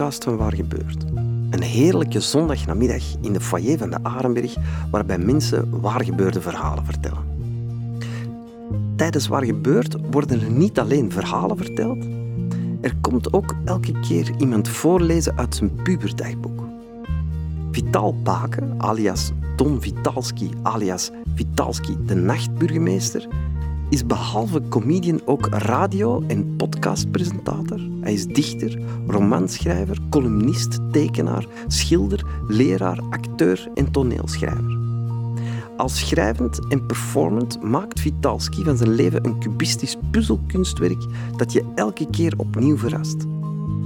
Van Waar Gebeurt. Een heerlijke zondagnamiddag in de foyer van de Arenberg, waarbij mensen waar gebeurde verhalen vertellen. Tijdens Waar Gebeurt worden er niet alleen verhalen verteld, er komt ook elke keer iemand voorlezen uit zijn puberdagboek. Vital Baken, alias Don Vitalski, alias Vitalski de nachtburgemeester, is behalve comedian ook radio- en podcastpresentator. Hij is dichter, romanschrijver, columnist, tekenaar, schilder, leraar, acteur en toneelschrijver. Als schrijvend en performant maakt Vitalski van zijn leven een cubistisch puzzelkunstwerk dat je elke keer opnieuw verrast.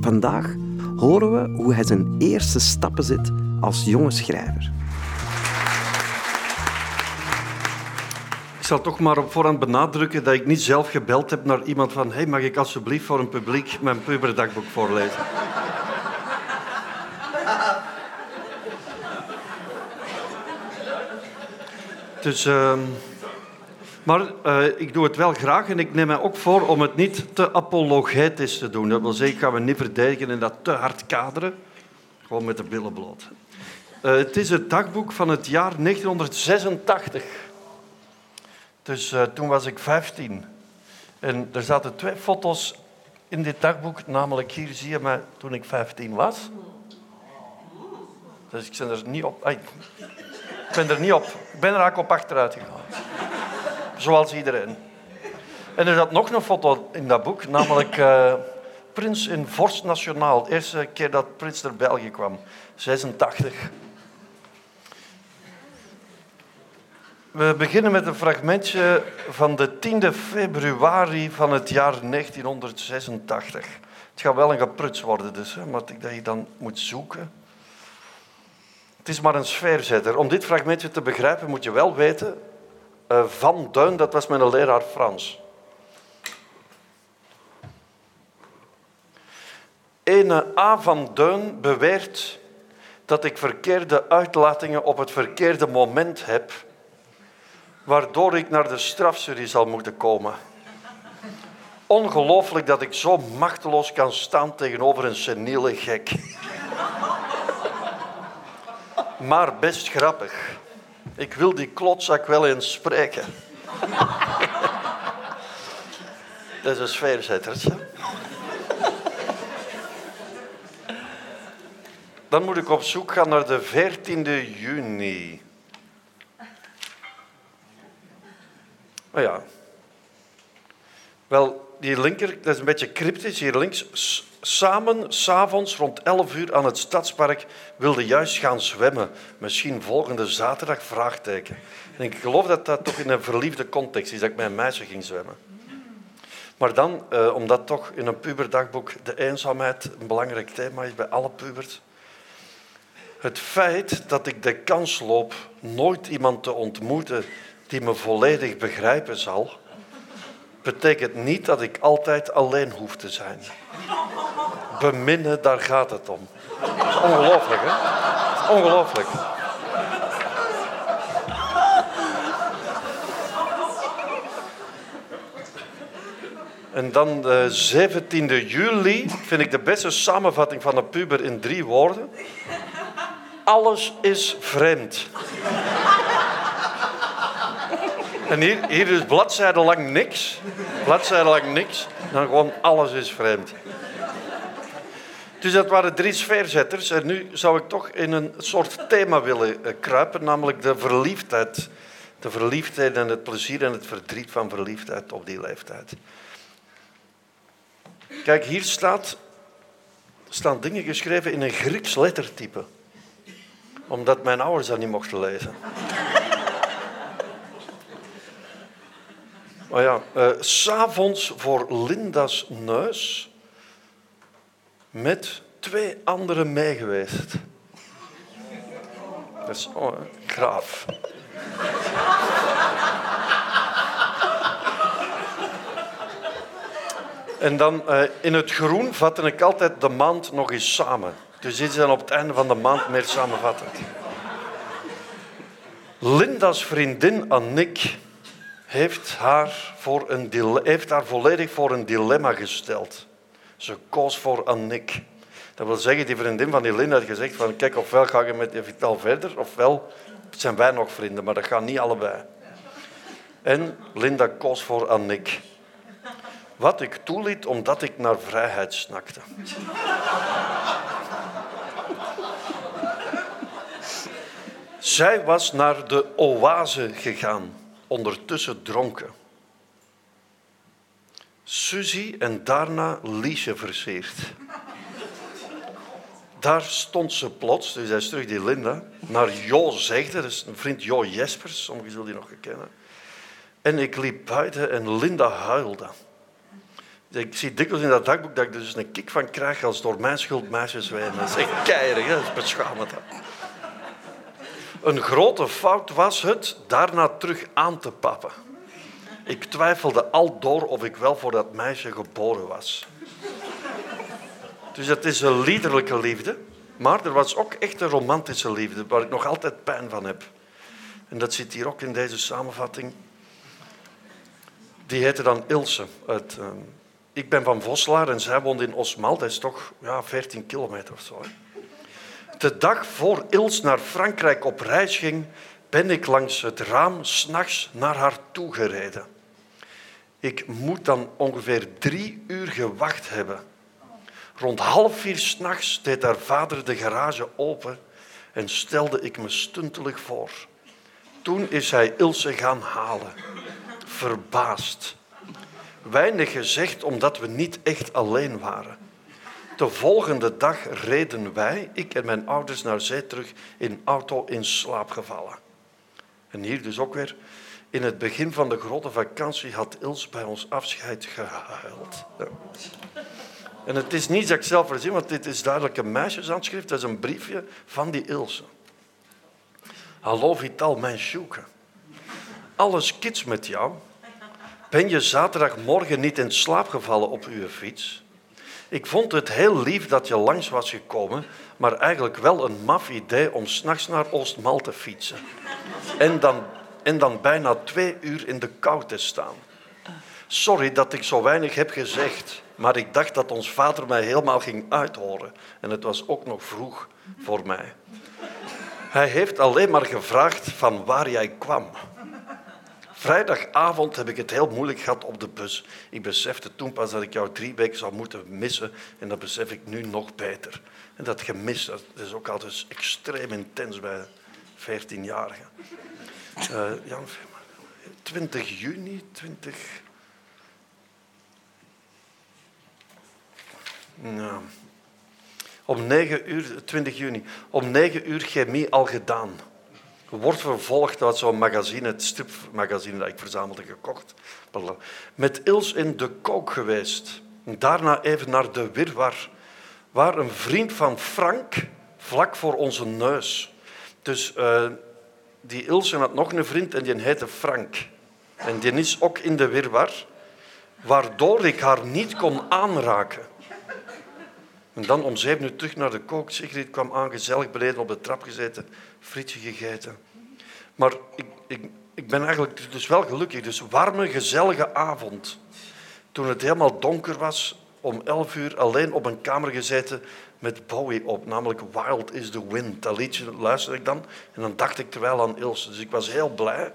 Vandaag horen we hoe hij zijn eerste stappen zet als jonge schrijver. Zal toch maar op voorhand benadrukken dat ik niet zelf gebeld heb naar iemand van hey, mag ik alsjeblieft voor een publiek mijn puberdagboek voorlezen? dus, uh, maar uh, ik doe het wel graag en ik neem mij ook voor om het niet te apologetisch te doen. Dat wil zeggen, ik ga me niet verdedigen en dat te hard kaderen. Gewoon met de billen bloot. Uh, het is het dagboek van het jaar 1986. Dus uh, toen was ik 15. En er zaten twee foto's in dit dagboek. Namelijk hier zie je mij toen ik 15 was. Dus ik ben er niet op... Ik ben er niet op. Ik ben er eigenlijk op achteruit gegaan. Zoals iedereen. En er zat nog een foto in dat boek. Namelijk uh, Prins in Vorst Nationaal. De eerste keer dat Prins naar België kwam. 86. We beginnen met een fragmentje van de 10 februari van het jaar 1986. Het gaat wel een gepruts worden, dus, hè, maar dat je dan moet zoeken. Het is maar een sfeerzetter. Om dit fragmentje te begrijpen moet je wel weten... Uh, Van Duin, dat was mijn leraar Frans. Ene A. van Duin beweert dat ik verkeerde uitlatingen op het verkeerde moment heb waardoor ik naar de strafserie zal moeten komen. Ongelooflijk dat ik zo machteloos kan staan tegenover een seniele gek. Maar best grappig. Ik wil die klotzak wel eens spreken. Dat is een sfeerzettertje. Dan moet ik op zoek gaan naar de 14e juni. Oh ja. Wel, die linker, dat is een beetje cryptisch hier links. Samen, s'avonds rond 11 uur aan het stadspark, wilde juist gaan zwemmen. Misschien volgende zaterdag? Vraagteken. En ik geloof dat dat toch in een verliefde context is, dat ik met een meisje ging zwemmen. Maar dan, eh, omdat toch in een puberdagboek de eenzaamheid een belangrijk thema is bij alle pubers. Het feit dat ik de kans loop nooit iemand te ontmoeten die me volledig begrijpen zal, betekent niet dat ik altijd alleen hoef te zijn. Beminnen, daar gaat het om. Dat ongelooflijk, hè? Ongelooflijk. En dan de 17e juli vind ik de beste samenvatting van een puber in drie woorden. Alles is vreemd. En hier, hier is bladzijde lang niks. Bladzijde lang niks. Dan gewoon alles is vreemd. Dus dat waren drie sfeerzetters. En nu zou ik toch in een soort thema willen eh, kruipen, namelijk de verliefdheid. De verliefdheid en het plezier en het verdriet van verliefdheid op die leeftijd. Kijk, hier staat, staan dingen geschreven in een Grieks lettertype. Omdat mijn ouders dat niet mochten lezen. Maar ja, uh, s'avonds voor Linda's neus met twee anderen meegeweest. Dat is oh, graaf. En dan uh, in het groen vatte ik altijd de maand nog eens samen. Dus dit is dan op het einde van de maand meer samenvattend. Linda's vriendin Annick heeft haar, voor een heeft haar volledig voor een dilemma gesteld. Ze koos voor Annick. Dat wil zeggen, die vriendin van Linda had gezegd van kijk, ofwel ga je met Vital verder, ofwel zijn wij nog vrienden, maar dat gaat niet allebei. En Linda koos voor Annick. Wat ik toeliet omdat ik naar vrijheid snakte. Zij was naar de oase gegaan, ondertussen dronken. Suzy en daarna Liesje versierd. Daar stond ze plots, dus hij is terug die Linda, naar Jo zegde, dat is een vriend Jo Jespers, sommigen zullen die nog kennen. En ik liep buiten en Linda huilde. Ik zie dikwijls in dat dagboek dat ik er dus een kick van krijg als door mijn schuld meisjes wijnen. Dat is echt keirig, dat is beschamend. Een grote fout was het daarna terug aan te pappen. Ik twijfelde al door of ik wel voor dat meisje geboren was. Dus het is een liederlijke liefde, maar er was ook echt een romantische liefde, waar ik nog altijd pijn van heb. En dat zit hier ook in deze samenvatting. Die heette dan Ilse. Uit, uh, ik ben van Voslaar en zij woont in Osmal. Dat is toch ja, 14 kilometer of zo. De dag voor Ilse naar Frankrijk op reis ging, ben ik langs het raam s'nachts naar haar toe gereden. Ik moet dan ongeveer drie uur gewacht hebben. Rond half vier s'nachts deed haar vader de garage open en stelde ik me stuntelig voor. Toen is hij Ilse gaan halen, verbaasd. Weinig gezegd omdat we niet echt alleen waren. De volgende dag reden wij, ik en mijn ouders, naar zee terug in auto in slaap gevallen. En hier dus ook weer, in het begin van de grote vakantie had Ils bij ons afscheid gehuild. En het is niet dat ik zelf verzin, want dit is duidelijk een meisjeshandschrift. Dat is een briefje van die Ilse. Hallo Vital, mijn sjoeke. Alles kits met jou. Ben je zaterdagmorgen niet in slaap gevallen op uw fiets? Ik vond het heel lief dat je langs was gekomen, maar eigenlijk wel een maf idee om s'nachts naar Oostmal te fietsen. En dan, en dan bijna twee uur in de kou te staan. Sorry dat ik zo weinig heb gezegd, maar ik dacht dat ons vader mij helemaal ging uithoren. En het was ook nog vroeg voor mij. Hij heeft alleen maar gevraagd van waar jij kwam. Vrijdagavond heb ik het heel moeilijk gehad op de bus. Ik besefte toen pas dat ik jou drie weken zou moeten missen en dat besef ik nu nog beter. En dat gemis dat is ook altijd extreem intens bij 14-jarigen. Uh, Jan, 20 juni, 20... Nou, om 9 uur, 20 juni, om 9 uur chemie al gedaan wordt vervolgd uit zo'n magazine, het stripmagazine dat ik verzamelde gekocht. Met Ils in de kook geweest. Daarna even naar de Wirwar, waar een vriend van Frank vlak voor onze neus. Dus uh, die Ilse had nog een vriend en die heette Frank. En die is ook in de Wirwar, waardoor ik haar niet kon aanraken. En dan om zeven uur terug naar de kook. Sigrid kwam aan, gezellig beneden op de trap gezeten, frietje gegeten. Maar ik, ik, ik ben eigenlijk dus wel gelukkig. Dus warme, gezellige avond. Toen het helemaal donker was, om elf uur alleen op een kamer gezeten met Bowie op, namelijk Wild is the Wind. Dat liedje luisterde ik dan en dan dacht ik terwijl aan Ilse. Dus ik was heel blij.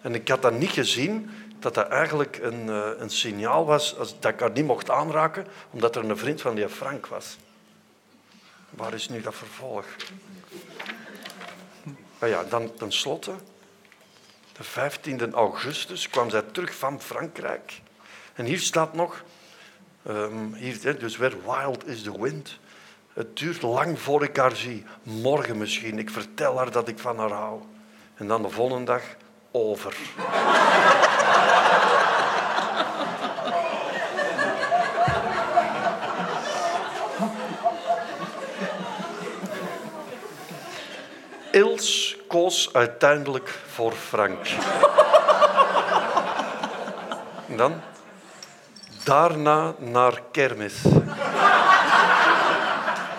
En ik had dat niet gezien, dat dat eigenlijk een, uh, een signaal was dat ik haar niet mocht aanraken, omdat er een vriend van die Frank was. Waar is nu dat vervolg? Ah ja, dan tenslotte, de 15 augustus kwam zij terug van Frankrijk. En hier staat nog, um, hier, dus weer Wild is the Wind. Het duurt lang voor ik haar zie. Morgen misschien. Ik vertel haar dat ik van haar hou. En dan de volgende dag over. Ils koos uiteindelijk voor Frank. En dan? Daarna naar kermis.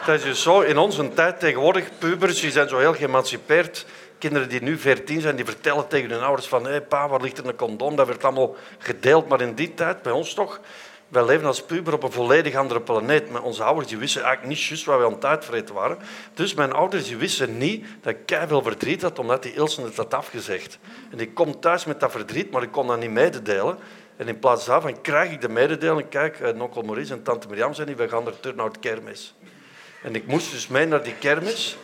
Dat is dus zo, in onze tijd tegenwoordig, pubers die zijn zo heel geëmancipeerd. Kinderen die nu 14 zijn, die vertellen tegen hun ouders van hé pa, waar ligt er een condoom? Dat werd allemaal gedeeld. Maar in die tijd, bij ons toch, wij leven als puber op een volledig andere planeet. Maar onze ouders die wisten eigenlijk niet juist waar we aan het waren. Dus mijn ouders die wisten niet dat ik veel verdriet had, omdat die Ilse het had afgezegd. En ik kom thuis met dat verdriet, maar ik kon dat niet mededelen. En in plaats daarvan krijg ik de mededeling, kijk, onkel Maurice en tante Mirjam zijn die, we gaan er terug naar kermis. En ik moest dus mee naar die kermis.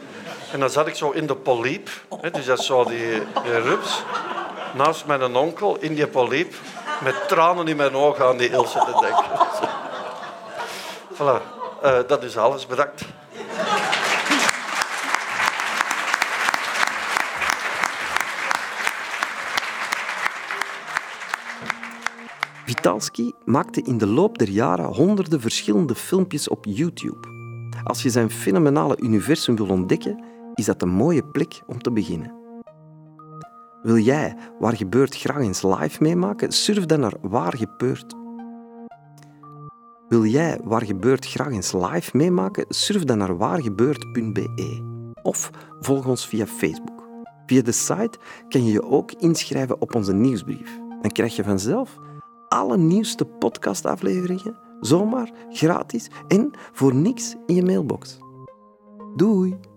En dan zat ik zo in de poliep, hè, dus dat is zo die, rups, naast mijn onkel in die poliep, met tranen in mijn ogen aan die Ilse te denken. Voilà, uh, dat is alles. Bedankt. Vitalski maakte in de loop der jaren honderden verschillende filmpjes op YouTube. Als je zijn fenomenale universum wil ontdekken, is dat een mooie plek om te beginnen. Wil jij Waar Gebeurt graag eens live meemaken? Surf dan naar Waar Gebeurt. Wil jij Waar Gebeurt graag eens live meemaken? Surf dan naar waargebeurt.be of volg ons via Facebook. Via de site kan je je ook inschrijven op onze nieuwsbrief. Dan krijg je vanzelf alle nieuwste podcastafleveringen zomaar gratis en voor niks in je mailbox. Doei!